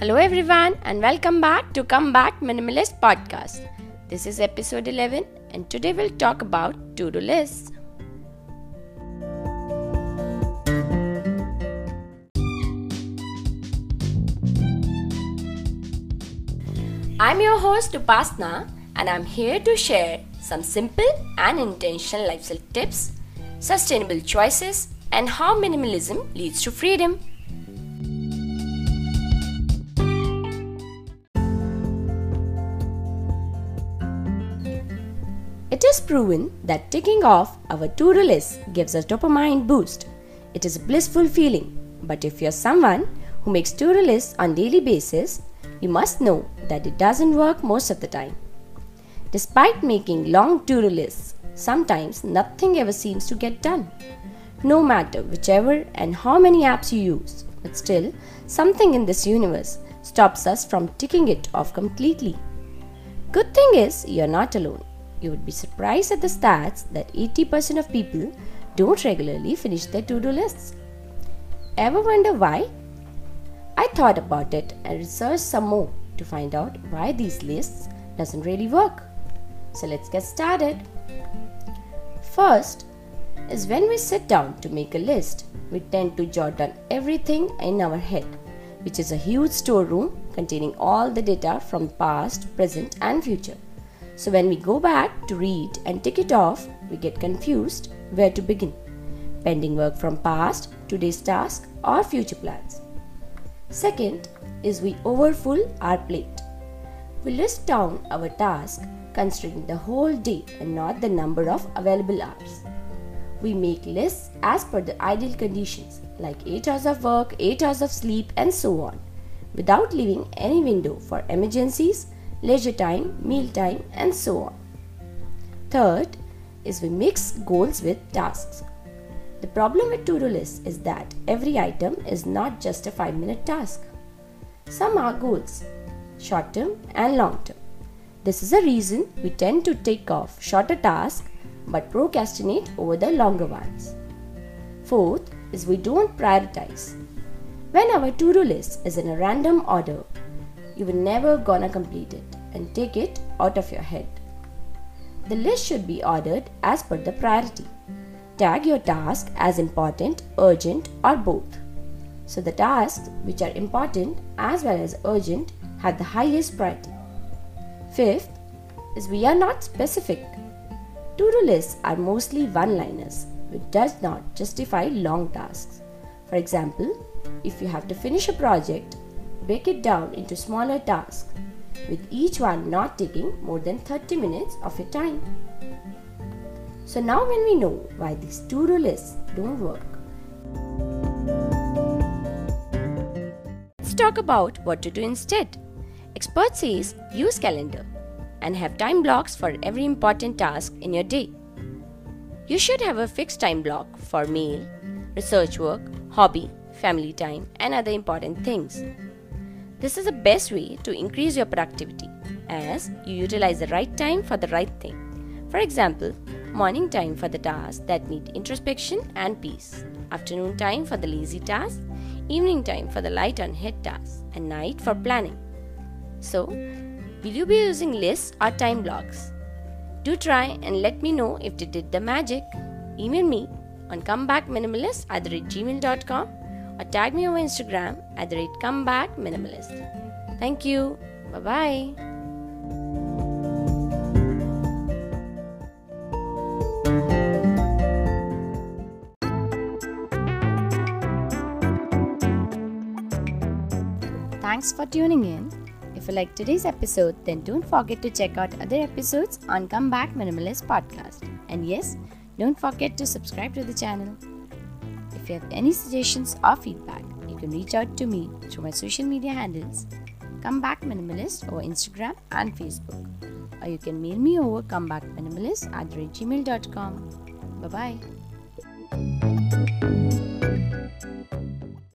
Hello, everyone, and welcome back to Come Back Minimalist Podcast. This is episode 11, and today we'll talk about to do lists. I'm your host Upasna, and I'm here to share some simple and intentional lifestyle tips, sustainable choices, and how minimalism leads to freedom. It is proven that ticking off our to-do list gives us dopamine boost. It is a blissful feeling. But if you're someone who makes to-do lists on daily basis, you must know that it doesn't work most of the time. Despite making long to-do lists, sometimes nothing ever seems to get done. No matter whichever and how many apps you use, but still something in this universe stops us from ticking it off completely. Good thing is you're not alone. You would be surprised at the stats that 80% of people don't regularly finish their to do lists. Ever wonder why? I thought about it and researched some more to find out why these lists doesn't really work. So let's get started. First is when we sit down to make a list, we tend to jot down everything in our head, which is a huge storeroom containing all the data from past, present, and future. So when we go back to read and tick it off, we get confused where to begin. Pending work from past, today's task, or future plans. Second is we overfull our plate. We list down our task considering the whole day and not the number of available hours. We make lists as per the ideal conditions like 8 hours of work, 8 hours of sleep, and so on, without leaving any window for emergencies leisure time, meal time, and so on. Third is we mix goals with tasks. The problem with to do lists is that every item is not just a 5 minute task. Some are goals, short term and long term. This is a reason we tend to take off shorter tasks but procrastinate over the longer ones. Fourth is we don't prioritize. When our to do list is in a random order, you will never gonna complete it and take it out of your head. The list should be ordered as per the priority. Tag your task as important, urgent, or both. So the tasks which are important as well as urgent have the highest priority. Fifth is we are not specific. To-do lists are mostly one-liners which does not justify long tasks. For example, if you have to finish a project, break it down into smaller tasks with each one not taking more than 30 minutes of your time. So now when we know why these to-do lists don't work, let's talk about what to do instead. Expert says use calendar and have time blocks for every important task in your day. You should have a fixed time block for mail, research work, hobby, family time, and other important things. This is the best way to increase your productivity as you utilize the right time for the right thing. For example, morning time for the tasks that need introspection and peace, afternoon time for the lazy tasks, evening time for the light on head tasks, and night for planning. So, will you be using lists or time blocks? Do try and let me know if they did the magic. Email me on comebackminimalist at gmail.com or tag me on Instagram at the rate comeback minimalist. Thank you. Bye bye. Thanks for tuning in. If you like today's episode, then don't forget to check out other episodes on Comeback Minimalist podcast. And yes, don't forget to subscribe to the channel. If you have any suggestions or feedback, you can reach out to me through my social media handles Come Back Minimalist over Instagram and Facebook. Or you can mail me over comebackminimalist at gmail.com. Bye bye.